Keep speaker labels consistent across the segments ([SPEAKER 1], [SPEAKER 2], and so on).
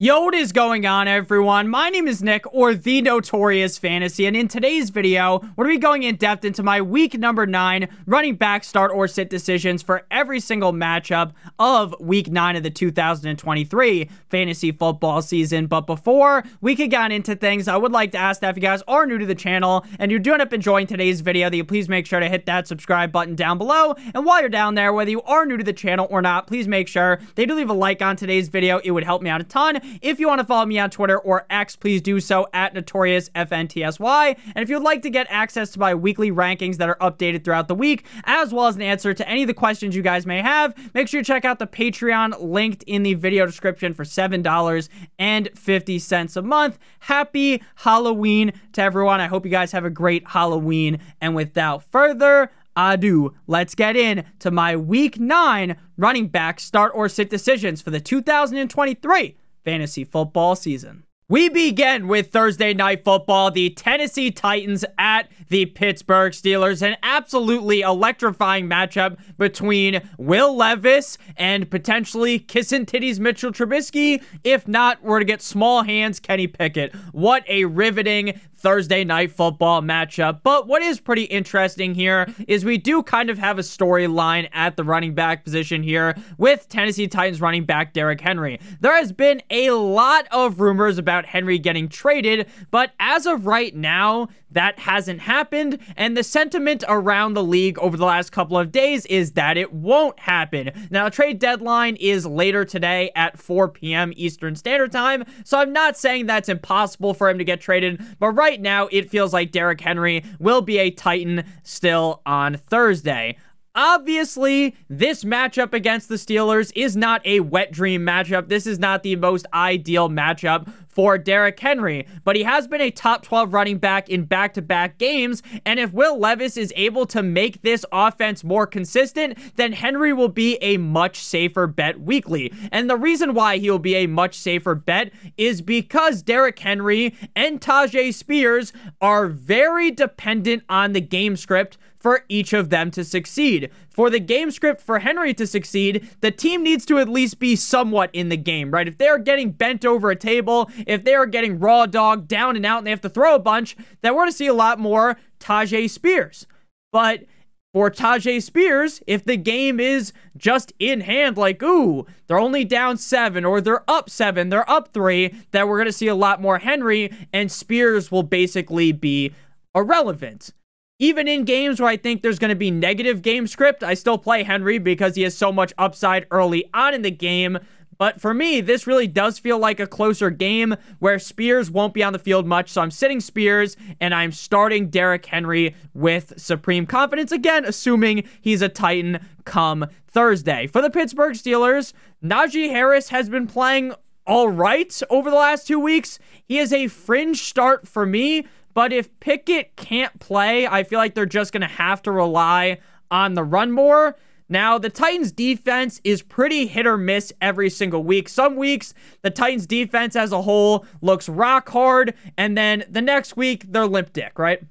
[SPEAKER 1] Yo, what is going on, everyone? My name is Nick, or The Notorious Fantasy, and in today's video, we're going to be going in depth into my week number 9 running back start or sit decisions for every single matchup of week 9 of the 2023 fantasy football season. But before we can get into things, I would like to ask that if you guys are new to the channel and you do end up enjoying today's video, that you please make sure to hit that subscribe button down below. And while you're down there, whether you are new to the channel or not, please make sure that you leave a like on today's video. It would help me out a ton. If you want to follow me on Twitter or X, please do so at NotoriousFNTSY. And if you'd like to get access to my weekly rankings that are updated throughout the week, as well as an answer to any of the questions you guys may have, make sure you check out the Patreon linked in the video description for $7.50 a month. Happy Halloween to everyone. I hope you guys have a great Halloween. And without further ado, let's get in to my week nine running back start or sit decisions for the 2023 fantasy football season. We begin with Thursday night football, the Tennessee Titans at the Pittsburgh Steelers, an absolutely electrifying matchup between Will Levis and potentially kissing titties Mitchell Trubisky. If not, we're to get small hands Kenny Pickett. What a riveting Thursday night football matchup. But what is pretty interesting here is we do kind of have a storyline at the running back position here with Tennessee Titans running back Derrick Henry. There has been a lot of rumors about Henry getting traded, but as of right now, that hasn't happened, and the sentiment around the league over the last couple of days is that it won't happen. Now, trade deadline is later today at 4 p.m. Eastern Standard Time, so I'm not saying that's impossible for him to get traded, but right now it feels like Derrick Henry will be a Titan still on Thursday. Obviously, this matchup against the Steelers is not a wet dream matchup. This is not the most ideal matchup for Derrick Henry, but he has been a top 12 running back in back to back games. And if Will Levis is able to make this offense more consistent, then Henry will be a much safer bet weekly. And the reason why he will be a much safer bet is because Derrick Henry and Tyjae Spears are very dependent on the game script for each of them to succeed. For the game script for Henry to succeed, the team needs to at least be somewhat in the game, right? If they're getting bent over a table, if they are getting raw dog down and out and they have to throw a bunch, then we're going to see a lot more Tyjae Spears. But for Tyjae Spears, if the game is just in hand, like, ooh, they're only down seven, or they're up seven, they're up three, then we're going to see a lot more Henry, and Spears will basically be irrelevant. Even in games where I think there's going to be negative game script, I still play Henry because he has so much upside early on in the game. But for me, this really does feel like a closer game where Spears won't be on the field much. So I'm sitting Spears and I'm starting Derrick Henry with supreme confidence. Again, assuming he's a Titan come Thursday. For the Pittsburgh Steelers, Najee Harris has been playing all right over the last two weeks. He is a fringe start for me, but if Pickett can't play, I feel like they're just going to have to rely on the run more. Now, the Titans defense is pretty hit or miss every single week. Some weeks, the Titans defense as a whole looks rock hard, and then the next week, they're limp dick, right?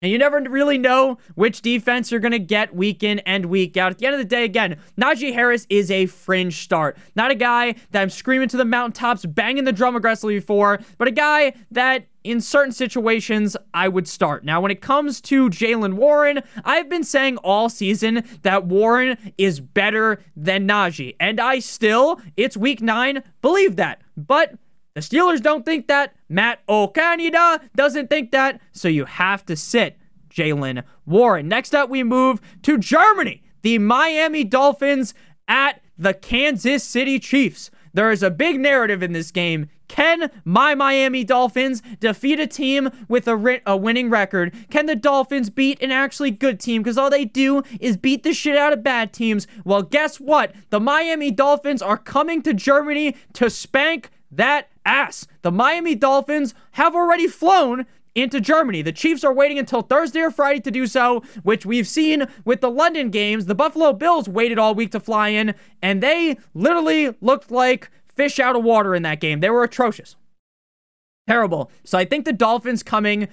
[SPEAKER 1] And you never really know which defense you're going to get week in and week out. At the end of the day, again, Najee Harris is a fringe start. Not a guy that I'm screaming to the mountaintops, banging the drum aggressively for, but a guy that in certain situations, I would start. Now, when it comes to Jaylen Warren, I've been saying all season that Warren is better than Najee. And I still, it's week nine, believe that. But the Steelers don't think that. Matt Canada doesn't think that. So you have to sit Jaylen Warren. Next up, we move to Germany. The Miami Dolphins at the Kansas City Chiefs. There is a big narrative in this game. Can my Miami Dolphins defeat a team with a, ri- a winning record? Can the Dolphins beat an actually good team? Because all they do is beat the shit out of bad teams. Well, guess what? The Miami Dolphins are coming to Germany to spank that ass. The Miami Dolphins have already flown into Germany. The Chiefs are waiting until Thursday or Friday to do so, which we've seen with the London games. The Buffalo Bills waited all week to fly in, and they literally looked like fish out of water in that game. They were atrocious. Terrible. So I think the Dolphins coming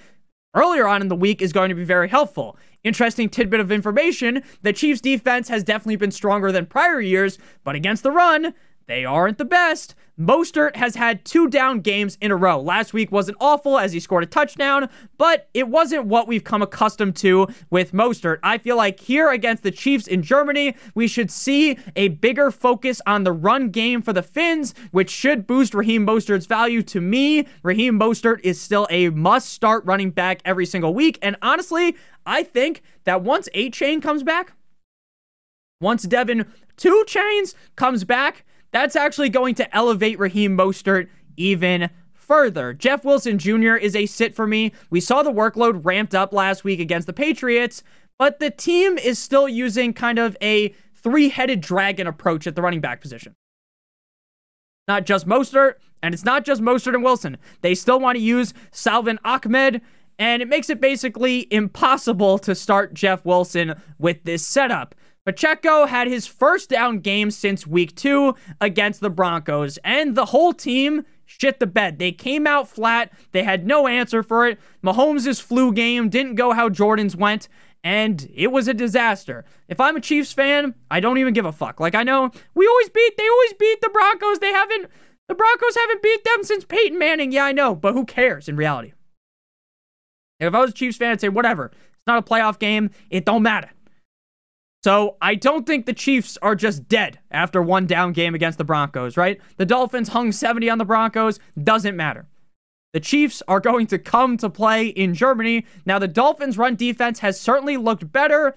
[SPEAKER 1] earlier on in the week is going to be very helpful. Interesting tidbit of information the Chiefs' defense has definitely been stronger than prior years, but against the run, they aren't the best. Mostert has had two down games in a row. Last week wasn't awful as he scored a touchdown, but it wasn't what we've come accustomed to with Mostert. I feel like here against the Chiefs in Germany, we should see a bigger focus on the run game for the Finns, which should boost Raheem Mostert's value. To me, Raheem Mostert is still a must start running back every single week. And honestly, I think that once Achane comes back, once Devin Two Chains comes back, that's actually going to elevate Raheem Mostert even further. Jeff Wilson Jr. is a sit for me. We saw the workload ramped up last week against the Patriots, but the team is still using kind of a three headed dragon approach at the running back position. Not just Mostert, and it's not just Mostert and Wilson. They still want to use Salvon Ahmed, and it makes it basically impossible to start Jeff Wilson with this setup. Pacheco had his first down game since week two against the Broncos, and the whole team shit the bed. They came out flat. They had no answer for it. Mahomes' flu game didn't go how Jordan's went, and it was a disaster. If I'm a Chiefs fan, I don't even give a fuck. Like I know we always beat they always beat the Broncos. They haven't the Broncos haven't beat them since Peyton Manning. Yeah, I know, but who cares in reality? If I was a Chiefs fan, I'd say whatever. It's not a playoff game. It don't matter. So I don't think the Chiefs are just dead after one down game against the Broncos, right? The Dolphins hung 70 on the Broncos, doesn't matter. The Chiefs are going to come to play in Germany. Now, the Dolphins' run defense has certainly looked better,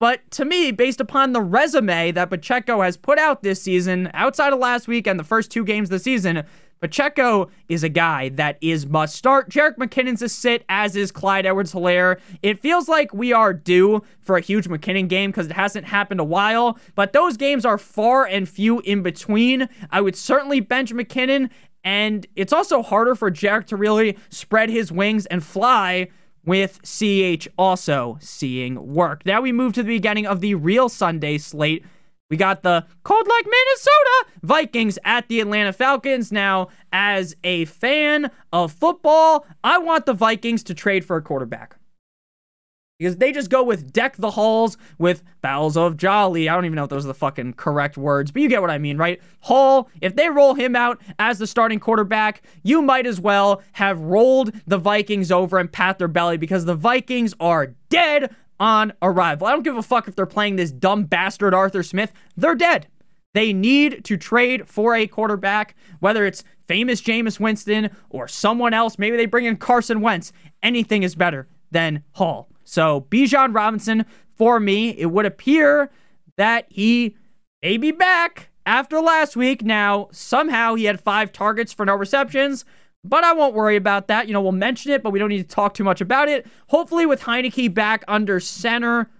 [SPEAKER 1] but to me, based upon the resume that Pacheco has put out this season, outside of last week and the first two games of the season, Pacheco is a guy that is must start. Jerick McKinnon's a sit, as is Clyde Edwards Helaire. It feels like we are due for a huge McKinnon game because it hasn't happened a while, but those games are far and few in between. I would certainly bench McKinnon, and it's also harder for Jerick to really spread his wings and fly with CH also seeing work. Now we move to the beginning of the real Sunday slate. We got the cold like Minnesota Vikings at the Atlanta Falcons. Now, as a fan of football, I want the Vikings to trade for a quarterback. Because they just go with deck the halls with Bowels of Jolly. I don't even know if those are the fucking correct words, but you get what I mean, right? Hall, if they roll him out as the starting quarterback, you might as well have rolled the Vikings over and pat their belly because the Vikings are dead on arrival. I don't give a fuck if they're playing this dumb bastard Arthur Smith. They're dead. They need to trade for a quarterback, whether it's famous Jameis Winston or someone else. Maybe they bring in Carson Wentz. Anything is better than Hall. So Bijan Robinson, for me, it would appear that he may be back after last week. Now, somehow he had five targets for no receptions. But I won't worry about that. You know, we'll mention it, but we don't need to talk too much about it. Hopefully, with Heinicke back under center,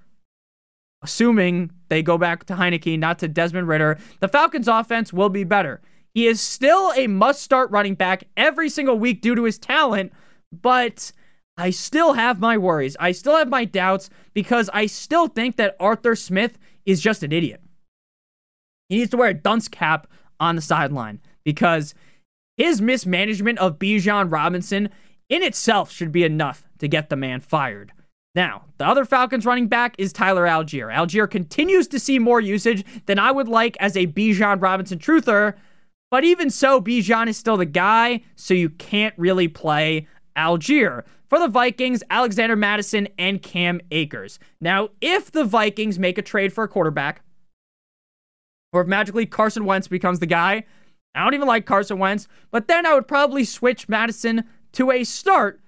[SPEAKER 1] assuming they go back to Heinicke, not to Desmond Ridder, the Falcons' offense will be better. He is still a must start running back every single week due to his talent, but I still have my worries. I still have my doubts because I still think that Arthur Smith is just an idiot. He needs to wear a dunce cap on the sideline because his mismanagement of Bijan Robinson in itself should be enough to get the man fired. Now, the other Falcons running back is Tyler Allgeier. Allgeier continues to see more usage than I would like as a Bijan Robinson truther, but even so, Bijan is still the guy, so you can't really play Allgeier. For the Vikings, Alexander Mattison and Cam Akers. Now, if the Vikings make a trade for a quarterback, or if magically Carson Wentz becomes the guy, I don't even like Carson Wentz, but then I would probably switch Mattison to a start.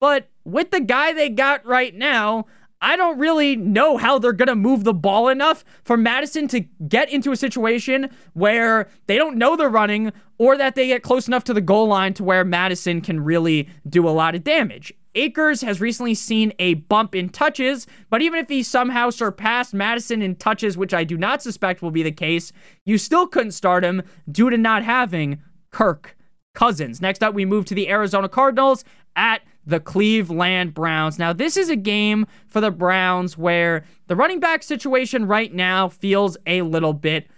[SPEAKER 1] But with the guy they got right now, I don't really know how they're going to move the ball enough for Mattison to get into a situation where they don't know they're running or that they get close enough to the goal line to where Mattison can really do a lot of damage. Akers has recently seen a bump in touches, but even if he somehow surpassed Mattison in touches, which I do not suspect will be the case, you still couldn't start him due to not having Kirk Cousins. Next up, we move to the Arizona Cardinals at the Cleveland Browns. Now, this is a game for the Browns where the running back situation right now feels a little bit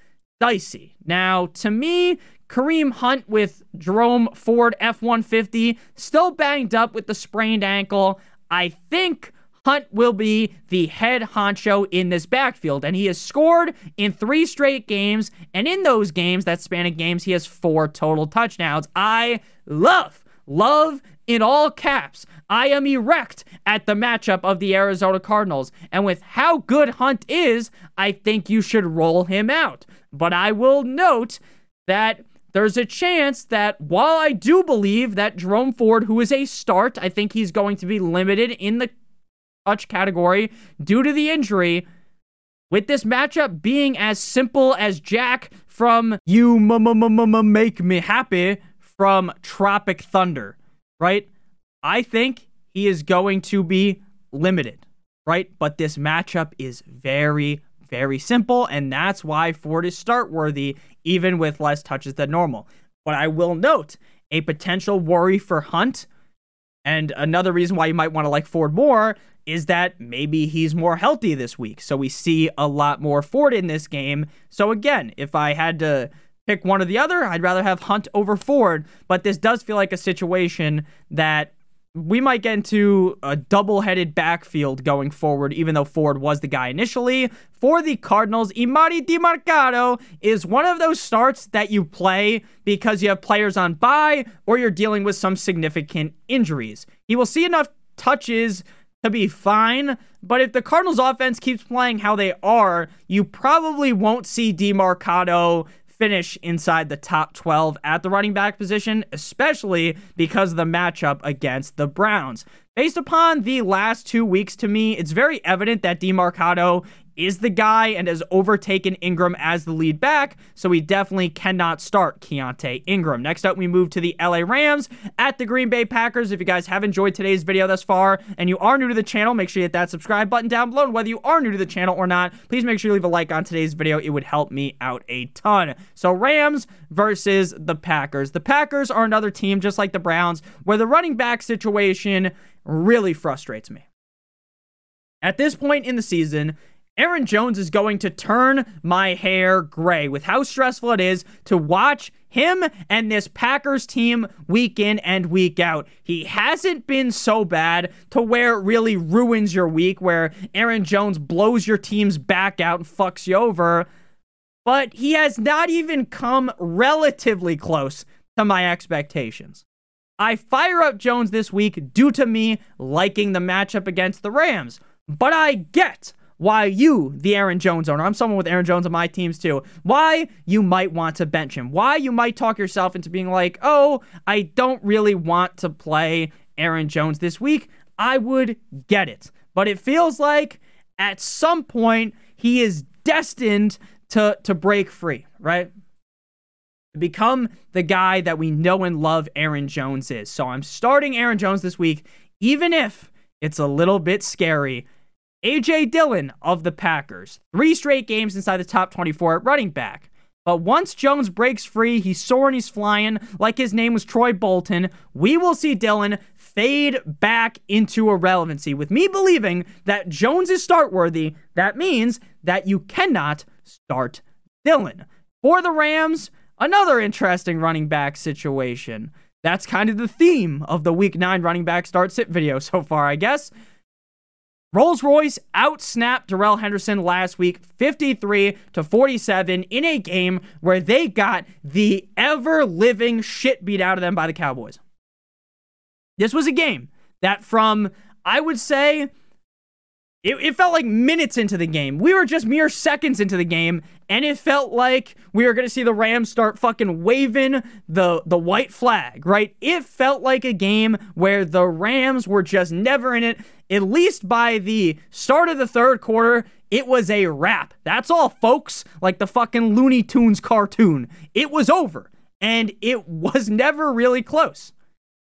[SPEAKER 1] dicey. Now, to me, Kareem Hunt with Jerome Ford F 150, still banged up with the sprained ankle. I think Hunt will be the head honcho in this backfield. And he has scored in three straight games. And in those games, that span of games, he has four total touchdowns. I love, love in all caps. I am erect at the matchup of the Arizona Cardinals. And with how good Hunt is, I think you should roll him out. But I will note that there's a chance that while I do believe that Jerome Ford, who is a start, I think he's going to be limited in the touch category due to the injury. With this matchup being as simple as Jack from You Make Me Happy from Tropic Thunder, right? I think he is going to be limited, right? But this matchup is very, very simple, and that's why Ford is start worthy, even with less touches than normal. But I will note a potential worry for Hunt, and another reason why you might want to like Ford more is that maybe he's more healthy this week. So we see a lot more Ford in this game. So again, if I had to pick one or the other, I'd rather have Hunt over Ford. But this does feel like a situation that we might get into a double headed backfield going forward, even though Ford was the guy initially. For the Cardinals, Emari Demercado is one of those starts that you play because you have players on bye or you're dealing with some significant injuries. He will see enough touches to be fine, but if the Cardinals offense keeps playing how they are, you probably won't see Demercado finish inside the top 12 at the running back position, especially because of the matchup against the Browns. Based upon the last two weeks, to me, it's very evident that Demercado is the guy and has overtaken Ingram as the lead back, so we definitely cannot start Keaontay Ingram. Next up, we move to the LA Rams at the Green Bay Packers. If you guys have enjoyed today's video thus far and you are new to the channel, make sure you hit that subscribe button down below. And whether you are new to the channel or not, please make sure you leave a like on today's video. It would help me out a ton. So, Rams versus the Packers. The Packers are another team, just like the Browns, where the running back situation really frustrates me. At this point in the season, Aaron Jones is going to turn my hair gray with how stressful it is to watch him and this Packers team week in and week out. He hasn't been so bad to where it really ruins your week, where Aaron Jones blows your team's back out and fucks you over. But he has not even come relatively close to my expectations. I fire up Jones this week due to me liking the matchup against the Rams. But I get why you, the Aaron Jones owner, I'm someone with Aaron Jones on my teams too, why you might want to bench him. Why you might talk yourself into being like, oh, I don't really want to play Aaron Jones this week. I would get it. But it feels like at some point he is destined to, to break free, right? Become the guy that we know and love Aaron Jones is. So I'm starting Aaron Jones this week, even if it's a little bit scary A.J. Dillon of the Packers, three straight games inside the top 24 at running back. But once Jones breaks free, he's soaring, he's flying, like his name was Troy Bolton. We will see Dillon fade back into irrelevancy. With me believing that Jones is start worthy, that means that you cannot start Dillon. For the Rams, another interesting running back situation. That's kind of the theme of the week nine running back start sit video so far, I guess. Rolls Royce outsnapped Darrell Henderson last week 53 to 47 in a game where they got the ever living shit beat out of them by the Cowboys. This was a game that, from I would say, it, it, felt like minutes into the game. We were just mere seconds into the game, and it felt like we were gonna see the Rams start fucking waving the the white flag, right? It felt like a game where the Rams were just never in it. At least by the start of the third quarter, it was a wrap. That's all, folks. Like the fucking Looney Tunes cartoon. It was over. And it was never really close.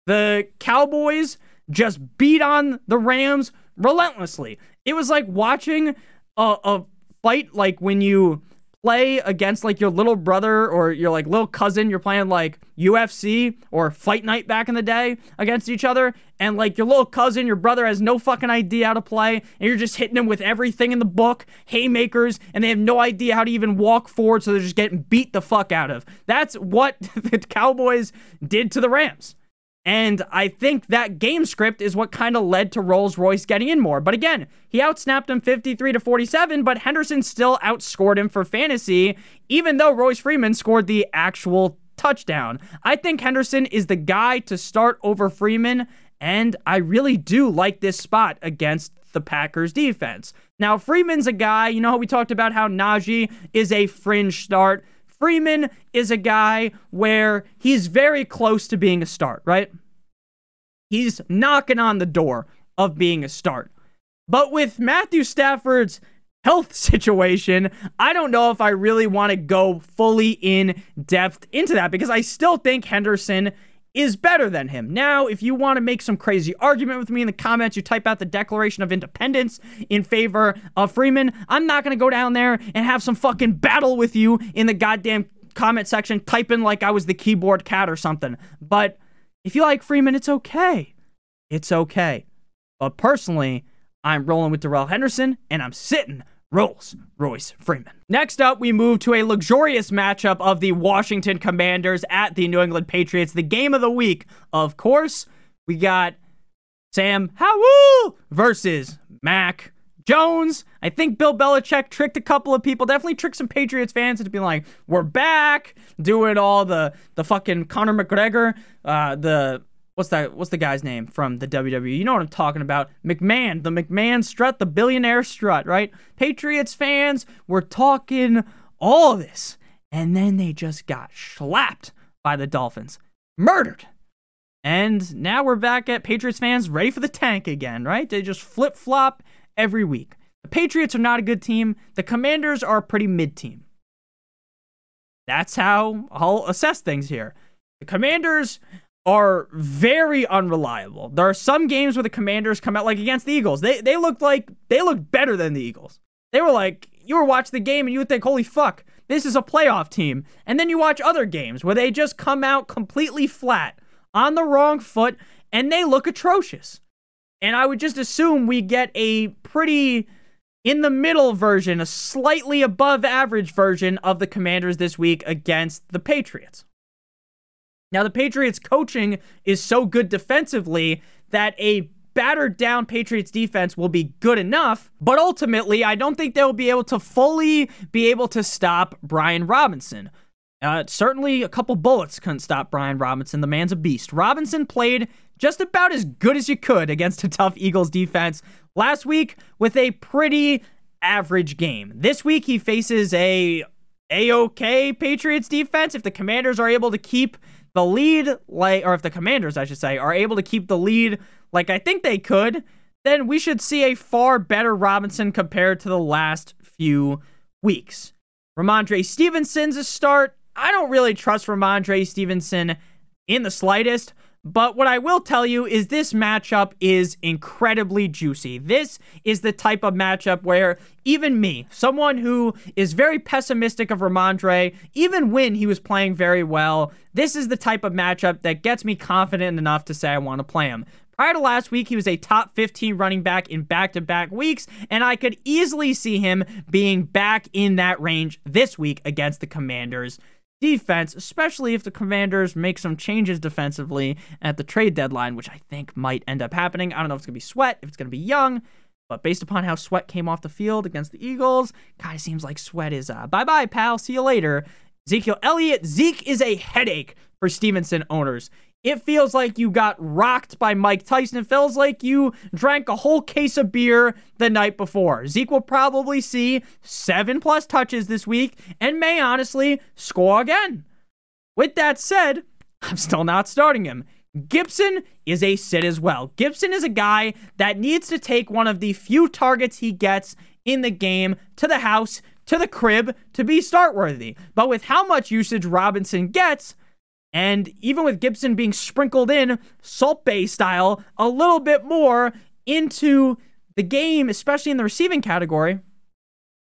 [SPEAKER 1] The Cowboys just beat on the Rams relentlessly. It was like watching a, a fight like when you play against like your little brother or your like little cousin. You're playing like UFC or fight night back in the day against each other. And like your little cousin your brother has no fucking idea how to play. And you're just hitting him with everything in the book haymakers. And they have no idea how to even walk forward. So they're just getting beat the fuck out of. That's what the Cowboys did to the Rams And I think that game script is what kind of led to Rolls Royce getting in more. But again, he outsnapped him 53 to 47, but Henderson still outscored him for fantasy, even though Royce Freeman scored the actual touchdown. I think Henderson is the guy to start over Freeman, and I really do like this spot against the Packers defense. Now, Freeman's a guy, you know how we talked about how Najee is a fringe start. Freeman is a guy where he's very close to being a start, right? He's knocking on the door of being a start. But with Matthew Stafford's health situation, I don't know if I really want to go fully in depth into that because I still think Henderson is better than him. Now, if you want to make some crazy argument with me in the comments, you type out the Declaration of Independence in favor of Freeman. I'm not going to go down there and have some fucking battle with you in the goddamn comment section, typing like I was the keyboard cat or something. But if you like Freeman, it's okay. It's okay. But personally, I'm rolling with Darrell Henderson and I'm sitting Rolls Royce Freeman. Next up, we move to a luxurious matchup of the Washington Commanders at the New England Patriots. The game of the week, of course, we got Sam Howell versus Mac Jones. I think Bill Belichick tricked a couple of people, definitely tricked some Patriots fans into being like, "We're back," doing all the the fucking Conor McGregor, uh, the what's that? What's the guy's name from the WWE? You know what I'm talking about? McMahon, the McMahon strut, the billionaire strut, right? Patriots fans were talking all this, and then they just got slapped by the Dolphins, murdered. And now we're back at Patriots fans ready for the tank again, right? They just flip flop every week. The Patriots are not a good team. The Commanders are a pretty mid team. That's how I'll assess things here. The Commanders are very unreliable. There are some games where the Commanders come out like against the Eagles. They they looked like they looked better than the Eagles. They were like you were watching the game and you would think, "Holy fuck, this is a playoff team." And then you watch other games where they just come out completely flat, on the wrong foot, and they look atrocious. And I would just assume we get a pretty in the middle version, a slightly above average version of the Commanders this week against the Patriots. Now, the Patriots coaching is so good defensively that a battered down Patriots defense will be good enough, but ultimately, I don't think they'll be able to fully be able to stop Brian Robinson. Uh, certainly, a couple bullets couldn't stop Brian Robinson. The man's a beast. Robinson played just about as good as you could against a tough Eagles defense last week with a pretty average game. This week, he faces a a-okay Patriots defense. If the Commanders are able to keep the lead, like, or if the commanders, I should say, are able to keep the lead like I think they could, then we should see a far better Robinson compared to the last few weeks. Rhamondre Stevenson's a start. I don't really trust Rhamondre Stevenson in the slightest. But what I will tell you is this matchup is incredibly juicy. This is the type of matchup where even me, someone who is very pessimistic of Rhamondre, even when he was playing very well, this is the type of matchup that gets me confident enough to say I want to play him. Prior to last week, he was a top 15 running back in back to back weeks, and I could easily see him being back in that range this week against the Commanders defense, especially if the commanders make some changes defensively at the trade deadline, which I think might end up happening. I don't know if it's going to be Sweat, if it's going to be Young, but based upon how Sweat came off the field against the Eagles, kind of seems like Sweat is uh, bye bye, pal. See you later. Ezekiel Elliott, Zeke is a headache for Stevenson owners. It feels like you got rocked by Mike Tyson. It feels like you drank a whole case of beer the night before. Zeke will probably see seven plus touches this week and may honestly score again. With that said, I'm still not starting him. Gibson is a sit as well. Gibson is a guy that needs to take one of the few targets he gets in the game to the house, to the crib, to be start worthy. But with how much usage Robinson gets, and even with Gibson being sprinkled in, Salt Bae style, a little bit more into the game, especially in the receiving category,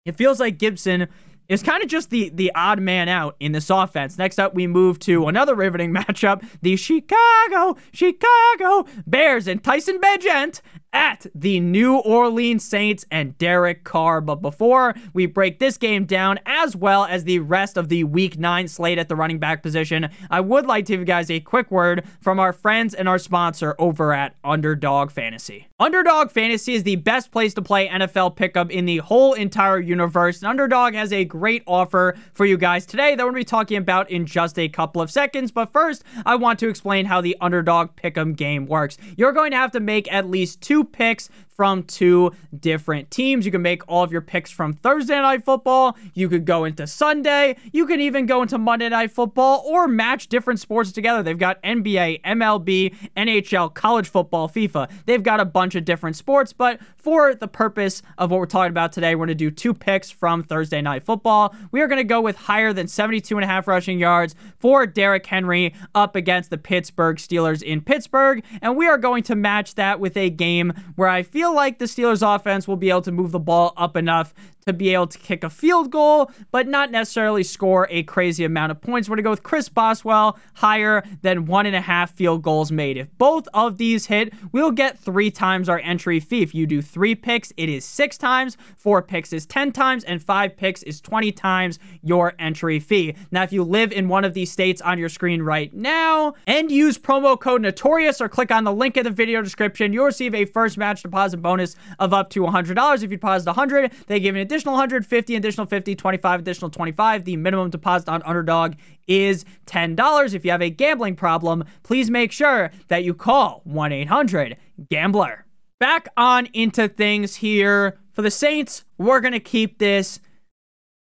[SPEAKER 1] it feels like Gibson is kind of just the, the odd man out in this offense. Next up, we move to another riveting matchup the Chicago, Chicago Bears and Tyson Bagent at the New Orleans Saints and Derek Carr. But before we break this game down, as well as the rest of the week nine slate at the running back position, I would like to give you guys a quick word from our friends and our sponsor over at Underdog Fantasy. Underdog Fantasy is the best place to play NFL pick'em in the whole entire universe. And Underdog has a great offer for you guys today that we're going to be talking about in just a couple of seconds. But first, I want to explain how the Underdog pick'em game works. You're going to have to make at least two picks from two different teams. You can make all of your picks from Thursday night football. You could go into Sunday. You can even go into Monday night football or match different sports together. They've got NBA, MLB, NHL, college football, FIFA. They've got a bunch of different sports, but for the purpose of what we're talking about today, we're going to do two picks from Thursday night football. We are going to go with higher than 72 and a half rushing yards for Derrick Henry up against the Pittsburgh Steelers in Pittsburgh, and we are going to match that with a game where I feel feel like the Steelers offense will be able to move the ball up enough to be able to kick a field goal, but not necessarily score a crazy amount of points. We're going to go with Chris Boswell higher than one and a half field goals made. If both of these hit, we'll get three times our entry fee. If you do three picks, it is six times, four picks is 10 times, and five picks is 20 times your entry fee. Now, if you live in one of these states on your screen right now and use promo code Notorious or click on the link in the video description, you'll receive a first match deposit bonus of up to $100. If you deposit 100, they give an additional 150, additional 50, 25, additional 25. The minimum deposit on Underdog is $10. If you have a gambling problem, please make sure that you call 1 800 Gambler. Back on into things here. For the Saints, we're going to keep this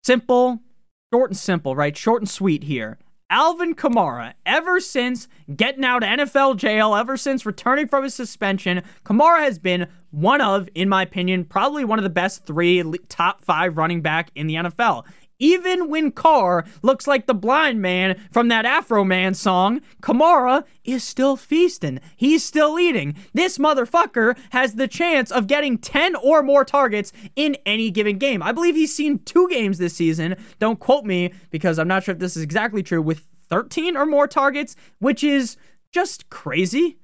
[SPEAKER 1] simple, short and simple, right? Short and sweet here. Alvin Kamara, ever since getting out of NFL jail, ever since returning from his suspension, Kamara has been one of, in my opinion, probably one of the best three top five running back in the NFL. Even when Carr looks like the blind man from that Afroman song, Kamara is still feasting. He's still eating. This motherfucker has the chance of getting 10 or more targets in any given game. I believe he's seen two games this season. Don't quote me because I'm not sure if this is exactly true with 13 or more targets, which is just crazy.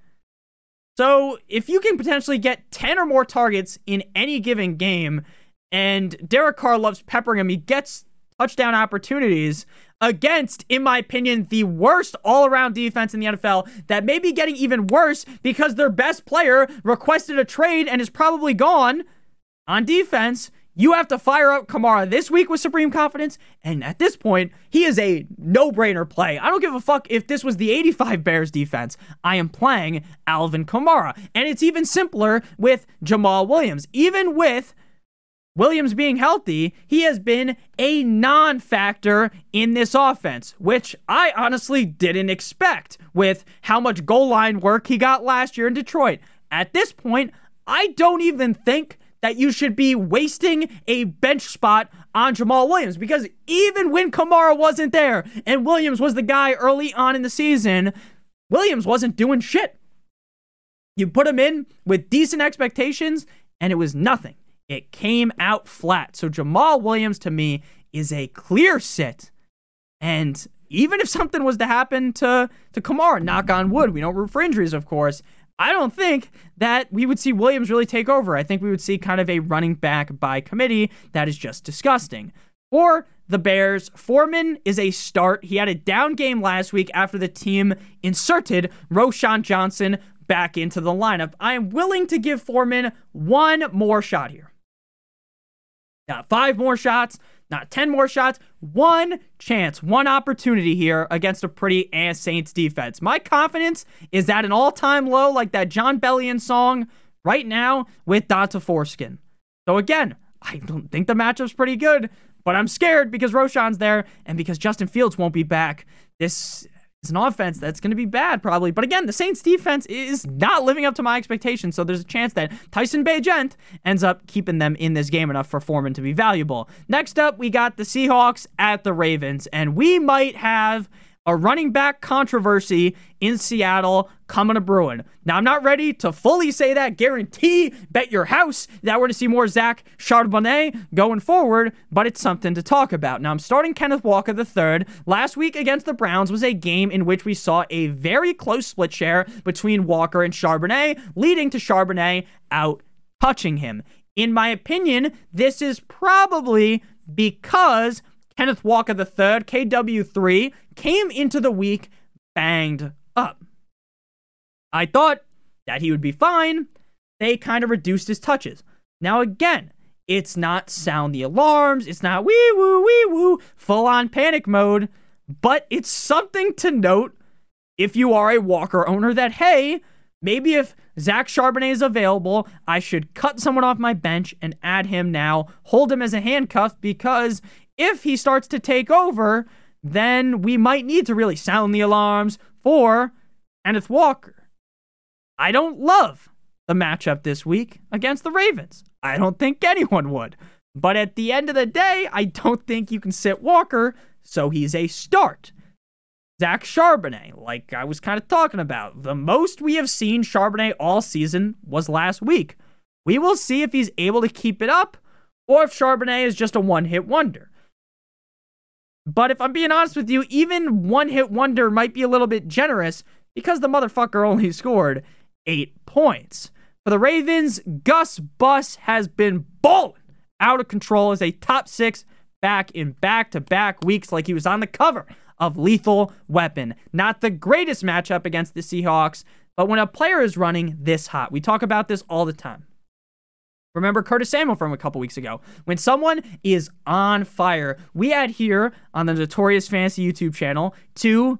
[SPEAKER 1] So, if you can potentially get 10 or more targets in any given game, and Derek Carr loves peppering him, he gets touchdown opportunities against, in my opinion, the worst all around defense in the NFL that may be getting even worse because their best player requested a trade and is probably gone on defense. You have to fire up Kamara this week with supreme confidence. And at this point, he is a no brainer play. I don't give a fuck if this was the 85 Bears defense. I am playing Alvin Kamara. And it's even simpler with Jamaal Williams. Even with Williams being healthy, he has been a non factor in this offense, which I honestly didn't expect with how much goal line work he got last year in Detroit. At this point, I don't even think that you should be wasting a bench spot on Jamaal Williams because even when Kamara wasn't there and Williams was the guy early on in the season, Williams wasn't doing shit. You put him in with decent expectations and it was nothing. It came out flat. So Jamaal Williams to me is a clear sit. And even if something was to happen to to Kamara, knock on wood, we don't root for injuries, of course. I don't think that we would see Williams really take over. I think we would see kind of a running back by committee that is just disgusting. For the Bears, Foreman is a start. He had a down game last week after the team inserted Roschon Johnson back into the lineup. I am willing to give Foreman one more shot here. Not five more shots, not 10 more shots. One chance, one opportunity here against a pretty ass Saints defense. My confidence is at an all time low, like that Jon Bellion song right now with D'Onta Foreskin. So again, I don't think the matchup's pretty good, but I'm scared because Roschon's there and because Justin Fields won't be back. This it's an offense that's going to be bad, probably. But again, the Saints defense is not living up to my expectations. So there's a chance that Tyson Bagent ends up keeping them in this game enough for Foreman to be valuable. Next up, we got the Seahawks at the Ravens. And we might have a running back controversy in Seattle coming to Bruin. Now, I'm not ready to fully say that, guarantee, bet your house that we're to see more Zach Charbonnet going forward, but it's something to talk about. Now, I'm starting Kenneth Walker III. Last week against the Browns was a game in which we saw a very close split share between Walker and Charbonnet, leading to Charbonnet out touching him. In my opinion, this is probably because Kenneth Walker III, KW3, came into the week banged up. I thought that he would be fine. They kind of reduced his touches. Now, again, it's not sound the alarms, it's not wee woo, wee woo, full on panic mode, but it's something to note if you are a Walker owner that, hey, maybe if Zach Charbonnet is available, I should cut someone off my bench and add him now, hold him as a handcuff because if he starts to take over, then we might need to really sound the alarms for Kenneth Walker. I don't love the matchup this week against the Ravens. I don't think anyone would. But at the end of the day, I don't think you can sit Walker, so he's a start. Zach Charbonnet, like I was kind of talking about, the most we have seen Charbonnet all season was last week. We will see if he's able to keep it up or if Charbonnet is just a one hit wonder. But if I'm being honest with you, even one hit wonder might be a little bit generous because the motherfucker only scored eight points. For the Ravens, Gus Bus has been balling out of control as a top six back in back to back weeks, like he was on the cover of Lethal Weapon. Not the greatest matchup against the Seahawks, but when a player is running this hot, we talk about this all the time. Remember Curtis Samuel from a couple weeks ago. When someone is on fire, we add here on the Notorious Fantasy YouTube channel to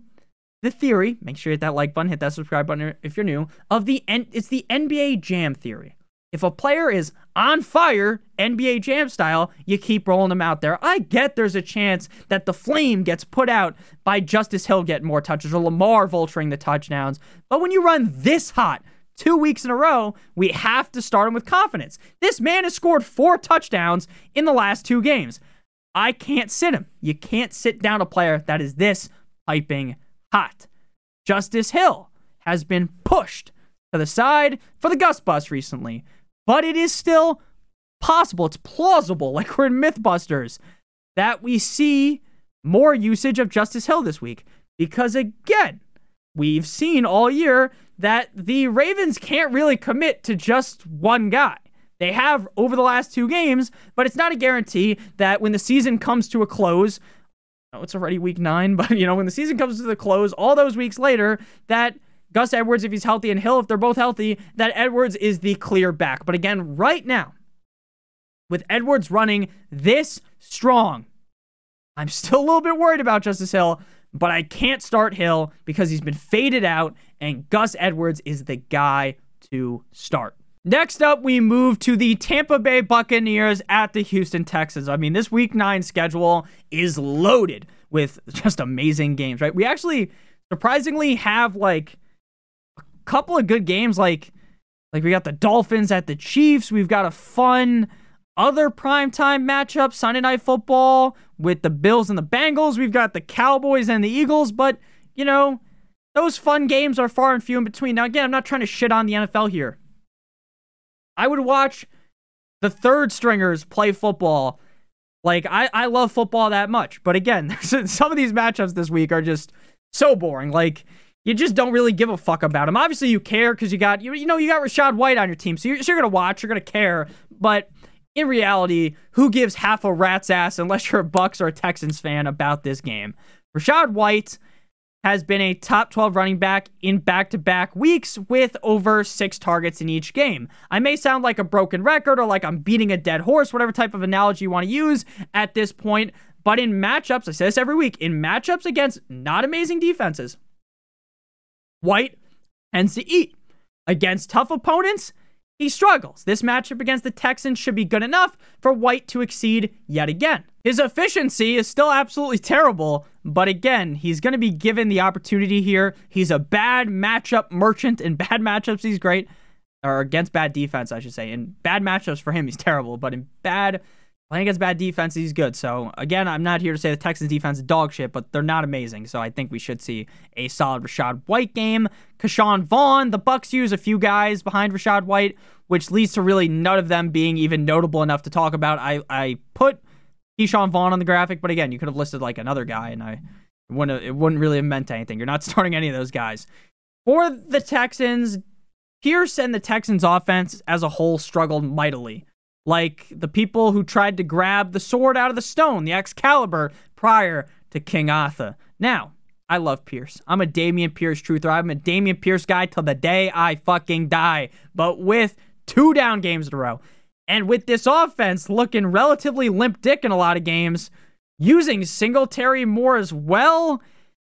[SPEAKER 1] the theory. Make sure you hit that like button, hit that subscribe button if you're new. Of the it's the NBA Jam theory. If a player is on fire, NBA Jam style, you keep rolling them out there. I get there's a chance that the flame gets put out by Justice Hill getting more touches or Lamar vulturing the touchdowns. But when you run this hot, two weeks in a row, we have to start him with confidence. This man has scored four touchdowns in the last two games. I can't sit him. You can't sit down a player that is this piping hot. Justice Hill has been pushed to the side for the Gus Bus recently, but it is still possible. It's plausible, like we're in Mythbusters, that we see more usage of Justice Hill this week. Because again, we've seen all year that the Ravens can't really commit to just one guy. They have over the last two games, but it's not a guarantee that when the season comes to a close, oh, it's already week nine, but you know, when the season comes to the close, all those weeks later, that Gus Edwards, if he's healthy, and Hill, if they're both healthy, that Edwards is the clear back. But again, right now, with Edwards running this strong, I'm still a little bit worried about Justice Hill, but I can't start Hill because he's been faded out and Gus Edwards is the guy to start. Next up, we move to the Tampa Bay Buccaneers at the Houston Texans. I mean, this week nine schedule is loaded with just amazing games, right? We actually surprisingly have like a couple of good games. Like, like we got the Dolphins at the Chiefs. We've got a fun other primetime matchup, Sunday Night Football with the Bills and the Bengals. We've got the Cowboys and the Eagles, but you know, those fun games are far and few in between. Now, again, I'm not trying to shit on the NFL here. I would watch the third stringers play football. Like, I, I love football that much. But again, some of these matchups this week are just so boring. Like, you just don't really give a fuck about them. Obviously, you care because you got, you, you know, you got Rachaad White on your team. So you're, so you're going to watch, you're going to care. But in reality, who gives half a rat's ass unless you're a Bucks or a Texans fan about this game? Rachaad White has been a top 12 running back in back to back weeks with over six targets in each game. I may sound like a broken record or like I'm beating a dead horse, whatever type of analogy you want to use at this point, but in matchups, I say this every week, in matchups against not amazing defenses, White tends to eat. Against tough opponents, he struggles. This matchup against the Texans should be good enough for White to exceed yet again. His efficiency is still absolutely terrible, but again, he's going to be given the opportunity here. He's a bad matchup merchant. In bad matchups, he's great. Or against bad defense, I should say. In bad matchups for him, he's terrible, but in bad playing against bad defense, he's good. So again, I'm not here to say the Texans defense is dog shit, but they're not amazing. So I think we should see a solid Rachaad White game. Ke'Shawn Vaughn, the Bucks use a few guys behind Rachaad White, which leads to really none of them being even notable enough to talk about. I I put Ke'Shawn Vaughn on the graphic, but again, you could have listed like another guy, and I it wouldn't it wouldn't really have meant anything. You're not starting any of those guys. For the Texans, Pierce and the Texans offense as a whole struggled mightily. Like the people who tried to grab the sword out of the stone, the Excalibur, prior to King Arthur. Now, I love Pierce. I'm a Dameon Pierce truther. I'm a Dameon Pierce guy till the day I fucking die. But with two down games in a row, and with this offense looking relatively limp dick in a lot of games, using Singletary more as well,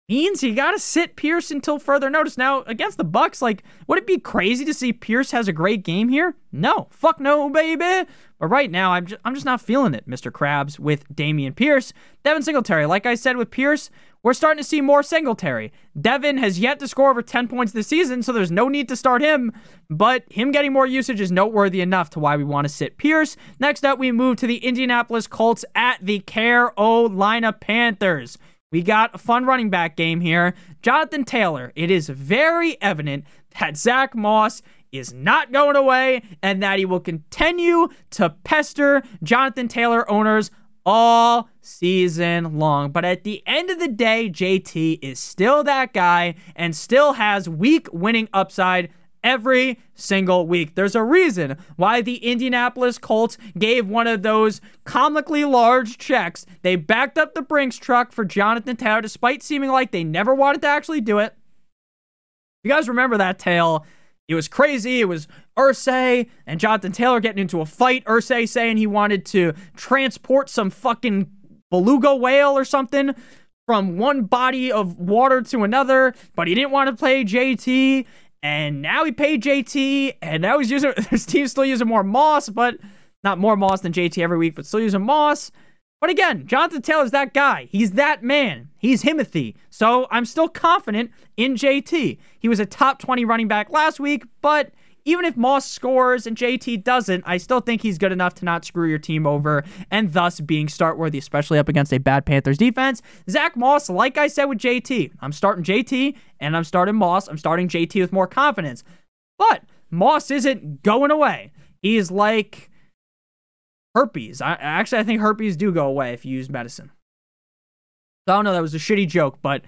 [SPEAKER 1] means you gotta sit Pierce until further notice. Now against the Bucks, like, would it be crazy to see Pierce has a great game here? No, fuck no, baby. But right now, I'm just, I'm just not feeling it, Mr. Krabs, with Dameon Pierce. Devin Singletary, like I said with Pierce, we're starting to see more Singletary. Devin has yet to score over 10 points this season, so there's no need to start him. But him getting more usage is noteworthy enough to why we want to sit Pierce. Next up, we move to the Indianapolis Colts at the Carolina Panthers. We got a fun running back game here. Jonathan Taylor, it is very evident that Zack Moss is not going away and that he will continue to pester Jonathan Taylor owners all season long. But at the end of the day, JT is still that guy and still has week winning upside every single week. There's a reason why the Indianapolis Colts gave one of those comically large checks. They backed up the Brinks truck for Jonathan Taylor, despite seeming like they never wanted to actually do it. You guys remember that tale? It was crazy. It was Irsay and Jonathan Taylor getting into a fight. Irsay saying he wanted to transport some fucking beluga whale or something from one body of water to another, but he didn't want to play JT. And now he paid JT, and now he's using his team's still using more Moss, but not more Moss than JT every week, but still using Moss. But again, Jonathan Taylor's that guy. He's that man. He's Himothy. So I'm still confident in JT. He was a top 20 running back last week, but even if Moss scores and JT doesn't, I still think he's good enough to not screw your team over and thus being start worthy, especially up against a bad Panthers defense. Zack Moss, like I said with JT, I'm starting JT and I'm starting Moss. I'm starting JT with more confidence. But Moss isn't going away. He's like herpes. I actually I think herpes do go away if you use medicine. So I don't know, that was a shitty joke, but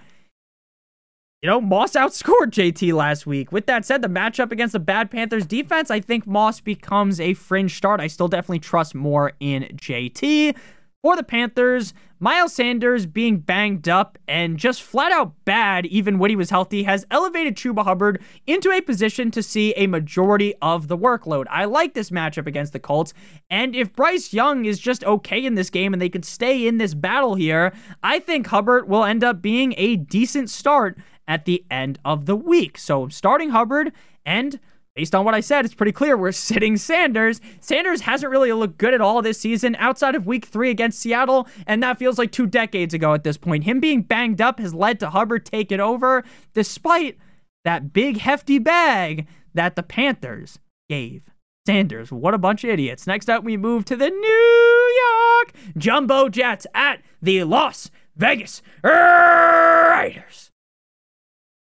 [SPEAKER 1] you know, Moss outscored JT last week. With that said, the matchup against the bad Panthers defense, I think Moss becomes a fringe start. I still definitely trust more in JT. For the Panthers, Miles Sanders being banged up and just flat out bad, even when he was healthy, has elevated Chuba Hubbard into a position to see a majority of the workload. I like this matchup against the Colts, and if Bryce Young is just okay in this game and they could stay in this battle here, I think Hubbard will end up being a decent start at the end of the week. So starting Hubbard and based on what I said, it's pretty clear we're sitting Sanders. Sanders hasn't really looked good at all this season outside of week three against Seattle, and that feels like two decades ago at this point. Him being banged up has led to Hubbard taking over, despite that big hefty bag that the Panthers gave. Sanders, what a bunch of idiots. Next up, we move to the New York Jumbo Jets at the Las Vegas Raiders.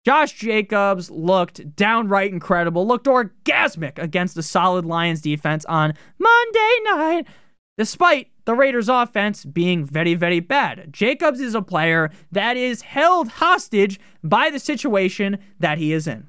[SPEAKER 1] Josh Jacobs looked downright incredible, looked orgasmic against a solid Lions defense on Monday night, despite the Raiders' offense being very, very bad. Jacobs is a player that is held hostage by the situation that he is in.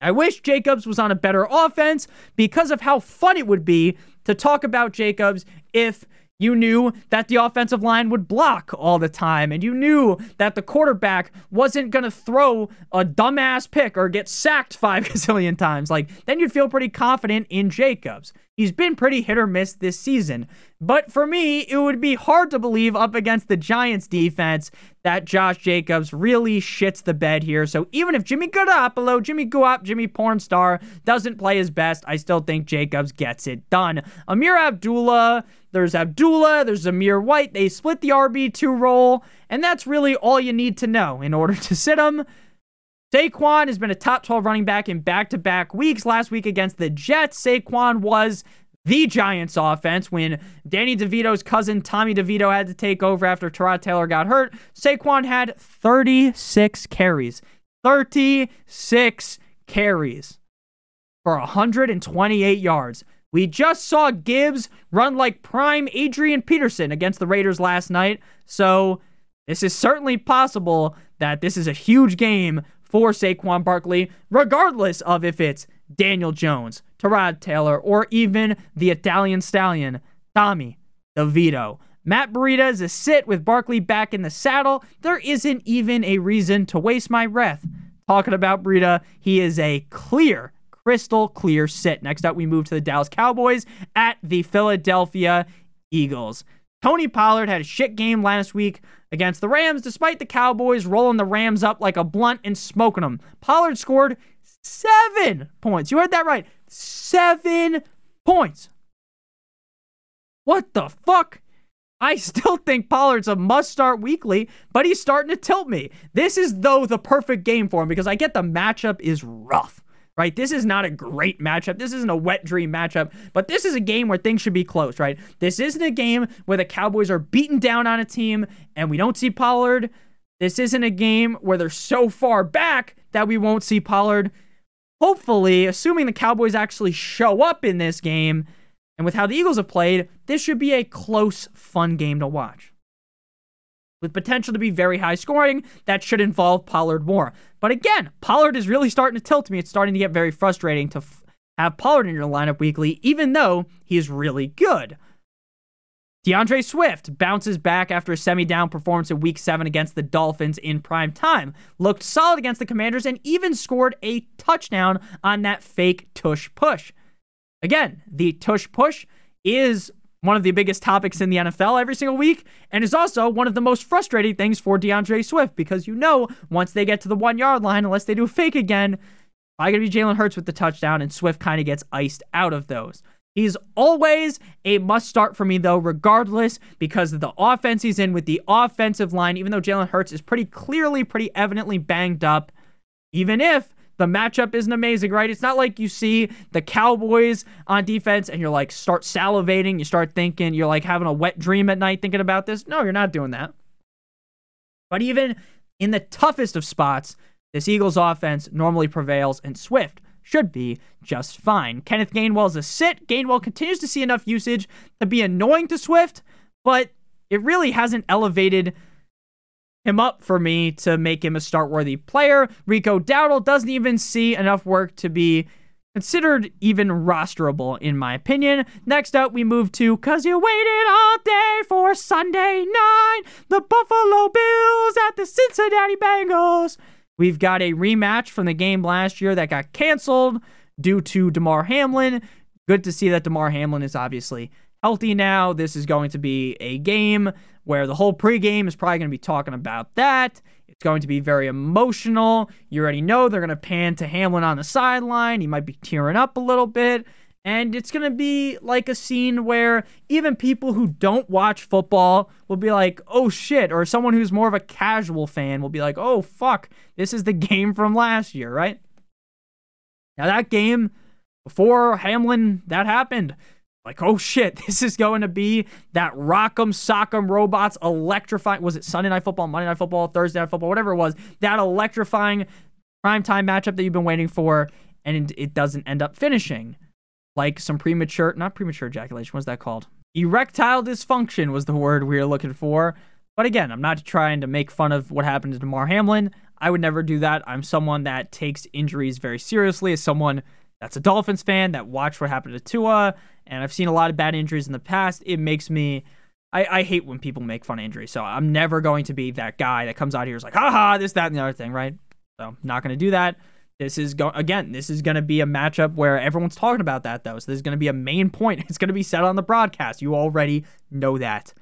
[SPEAKER 1] I wish Jacobs was on a better offense because of how fun it would be to talk about Jacobs if you knew that the offensive line would block all the time, and you knew that the quarterback wasn't going to throw a dumbass pick or get sacked five gazillion times. Like, then you'd feel pretty confident in Jacobs. He's been pretty hit or miss this season. But for me, it would be hard to believe up against the Giants defense that Josh Jacobs really shits the bed here. So even if Jimmy Garoppolo, Jimmy Guap, Jimmy Pornstar doesn't play his best, I still think Jacobs gets it done. Ameer Abdullah, there's Abdullah, there's Amir White. They split the RB2 role, and that's really all you need to know in order to sit him. Saquon has been a top 12 running back in back to back weeks. Last week against the Jets, Saquon was the Giants offense when Danny DeVito's cousin Tommy DeVito had to take over after Tyrod Taylor got hurt. Saquon had 36 carries. 36 carries for 128 yards. We just saw Gibbs run like prime Adrian Peterson against the Raiders last night. So this is certainly possible that this is a huge game for Saquon Barkley, regardless of if it's Daniel Jones, Tyrod Taylor, or even the Italian stallion, Tommy DeVito. Matt Breida is a sit with Barkley back in the saddle. There isn't even a reason to waste my breath talking about Breida. He is a clear, crystal clear sit. Next up, we move to the Dallas Cowboys at the Philadelphia Eagles. Tony Pollard had a shit game last week against the Rams, despite the Cowboys rolling the Rams up like a blunt and smoking them. Pollard scored seven points. You heard that right. Seven points. What the fuck? I still think Pollard's a must start weekly, but he's starting to tilt me. This is, though, the perfect game for him because I get the matchup is rough right? This is not a great matchup. This isn't a wet dream matchup, but this is a game where things should be close, right? This isn't a game where the Cowboys are beaten down on a team and we don't see Pollard. This isn't a game where they're so far back that we won't see Pollard. Hopefully, assuming the Cowboys actually show up in this game, and with how the Eagles have played, this should be a close, fun game to watch with potential to be very high scoring that should involve Pollard more. But again, Pollard is really starting to tilt me. It's starting to get very frustrating to f- have Pollard in your lineup weekly, even though he's really good. D'Andre Swift bounces back after a semi down performance in week seven against the Dolphins in prime time. Looked solid against the Commanders and even scored a touchdown on that fake tush push. Again, the tush push is one of the biggest topics in the NFL every single week, and is also one of the most frustrating things for D'Andre Swift because you know once they get to the one yard line, unless they do a fake again, I gotta be Jalen Hurts with the touchdown, and Swift kind of gets iced out of those. He's always a must start for me, though, regardless, because of the offense he's in with the offensive line, even though Jalen Hurts is pretty clearly, pretty evidently banged up. Even if the matchup isn't amazing, right? It's not like you see the Cowboys on defense and you're like start salivating, you start thinking, you're like having a wet dream at night thinking about this. No, you're not doing that. But even in the toughest of spots, this Eagles offense normally prevails and Swift should be just fine. Kenneth Gainwell is a sit. Gainwell continues to see enough usage to be annoying to Swift, but it really hasn't elevated him up for me to make him a start worthy player. Rico Dowdle doesn't even see enough work to be considered even rosterable, in my opinion. Next up, we move to Cause You Waited All Day for Sunday Night, the Buffalo Bills at the Cincinnati Bengals. We've got a rematch from the game last year that got canceled due to Damar Hamlin. Good to see that Damar Hamlin is obviously healthy now. This is going to be a game where the whole pregame is probably going to be talking about that. It's going to be very emotional. You already know they're going to pan to Hamlin on the sideline. He might be tearing up a little bit. And it's going to be like a scene where even people who don't watch football will be like, oh shit. Or someone who's more of a casual fan will be like, oh fuck, this is the game from last year, right? Now, that game, before Hamlin, that happened like, oh shit, this is going to be that Rock'em Sock'em Robots electrifying. Was it Sunday Night Football, Monday Night Football, Thursday Night Football, whatever it was? That electrifying primetime matchup that you've been waiting for, and it doesn't end up finishing. Like some premature, not premature ejaculation, what's that called? Erectile dysfunction was the word we were looking for. But again, I'm not trying to make fun of what happened to Damar Hamlin. I would never do that. I'm someone that takes injuries very seriously, as someone that's a Dolphins fan that watched what happened to Tua and I've seen a lot of bad injuries in the past. It makes me. I, I hate when people make fun of injuries, so I'm never going to be that guy that comes out here is like, haha, this, that, and the other thing, right? So not going to do that. This is going again. This is going to be a matchup where everyone's talking about that though. So this is going to be a main point. It's going to be said on the broadcast. You already know that.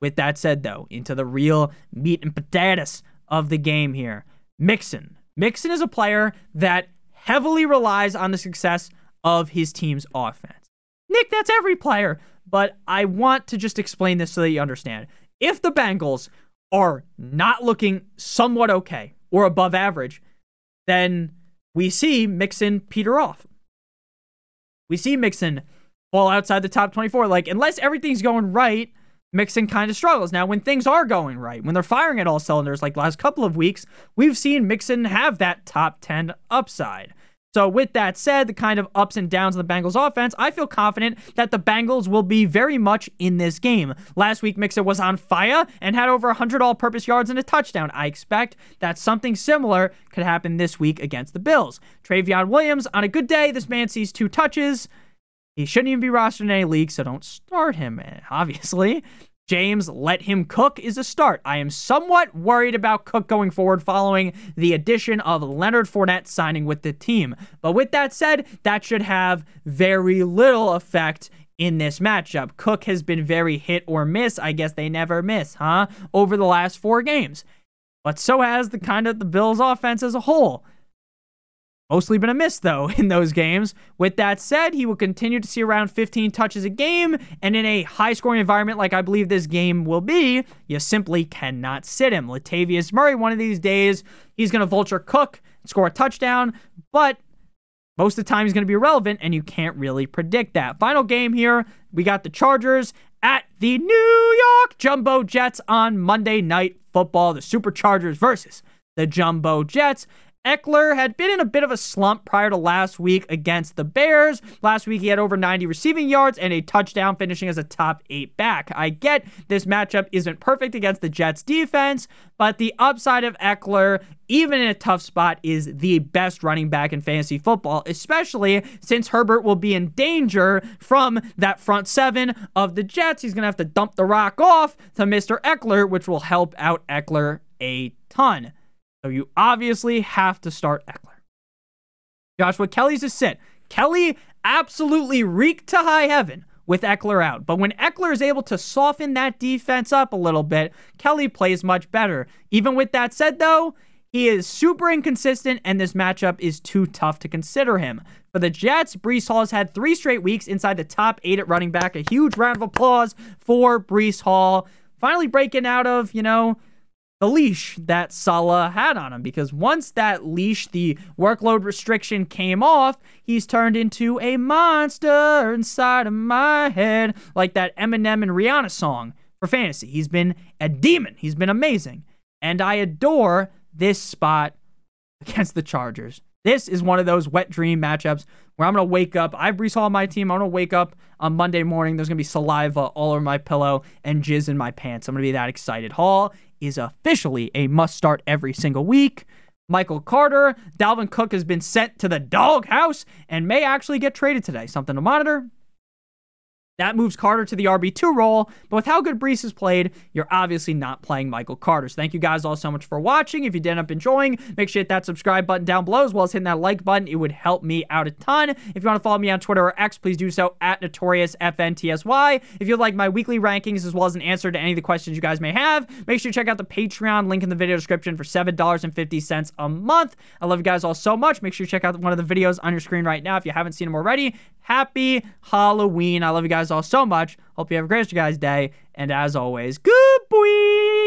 [SPEAKER 1] With that said, though, into the real meat and potatoes of the game here. Mixon. Mixon is a player that heavily relies on the success of his team's offense. Nick, that's every player. But I want to just explain this so that you understand. If the Bengals are not looking somewhat okay or above average, then we see Mixon peter off. We see Mixon fall outside the top 24. Like, unless everything's going right, Mixon kind of struggles. Now, when things are going right, when they're firing at all cylinders, like last couple of weeks, we've seen Mixon have that top 10 upside. So, with that said, the kind of ups and downs of the Bengals offense, I feel confident that the Bengals will be very much in this game. Last week, Mixon was on fire and had over 100 all purpose yards and a touchdown. I expect that something similar could happen this week against the Bills. Trayveon Williams, on a good day, this man sees two touches. He shouldn't even be rostered in any league, so don't start him, eh, obviously. James, let him cook is a start. I am somewhat worried about Cook going forward following the addition of Leonard Fournette signing with the team. But with that said, that should have very little effect in this matchup. Cook has been very hit or miss. I guess they never miss, huh? Over the last four games. But so has the kind of the Bills offense as a whole. Mostly been a miss, though, in those games. With that said, he will continue to see around 15 touches a game, and in a high scoring environment like I believe this game will be, you simply cannot sit him. Latavius Murray, one of these days, he's going to vulture Cook, score a touchdown, but most of the time he's going to be irrelevant, and you can't really predict that. Final game here, we got the Chargers at the New York Jumbo Jets on Monday Night Football. The Superchargers versus the Jumbo Jets. Ekeler had been in a bit of a slump prior to last week against the Bears. Last week, he had over 90 receiving yards and a touchdown, finishing as a top eight back. I get this matchup isn't perfect against the Jets defense, but the upside of Ekeler, even in a tough spot, is the best running back in fantasy football, especially since Herbert will be in danger from that front seven of the Jets. He's going to have to dump the rock off to Mr. Ekeler, which will help out Ekeler a ton. So you obviously have to start Ekeler. Joshua Kelley's a sit. Kelley absolutely reeked to high heaven with Ekeler out. But when Ekeler is able to soften that defense up a little bit, Kelley plays much better. Even with that said, though, he is super inconsistent, and this matchup is too tough to consider him. For the Jets, Breece Hall has had three straight weeks inside the top eight at running back. A huge round of applause for Breece Hall. Finally breaking out of, you know, the leash that Salah had on him because once that leash, the workload restriction came off, he's turned into a monster inside of my head, like that Eminem and Rihanna song for fantasy. He's been a demon. He's been amazing. And I adore this spot against the Chargers. This is one of those wet dream matchups where I'm going to wake up. I have Breece Hall on my team. I'm going to wake up on Monday morning. There's going to be saliva all over my pillow and jizz in my pants. I'm going to be that excited. Hall is officially a must start every single week. Michael Carter, Dalvin Cook has been sent to the doghouse and may actually get traded today. Something to monitor. That moves Carter to the RB2 role, but with how good Breece has played, you're obviously not playing Michael Carter. So thank you guys all so much for watching. If you did end up enjoying, make sure you hit that subscribe button down below as well as hitting that like button. It would help me out a ton. If you want to follow me on Twitter or X, please do so at NotoriousFNTSY. If you'd like my weekly rankings as well as an answer to any of the questions you guys may have, make sure you check out the Patreon link in the video description for $7.50 a month. I love you guys all so much. Make sure you check out one of the videos on your screen right now if you haven't seen them already. Happy Halloween. I love you guys all so much. Hope you have a great guys' day. And as always, good boy.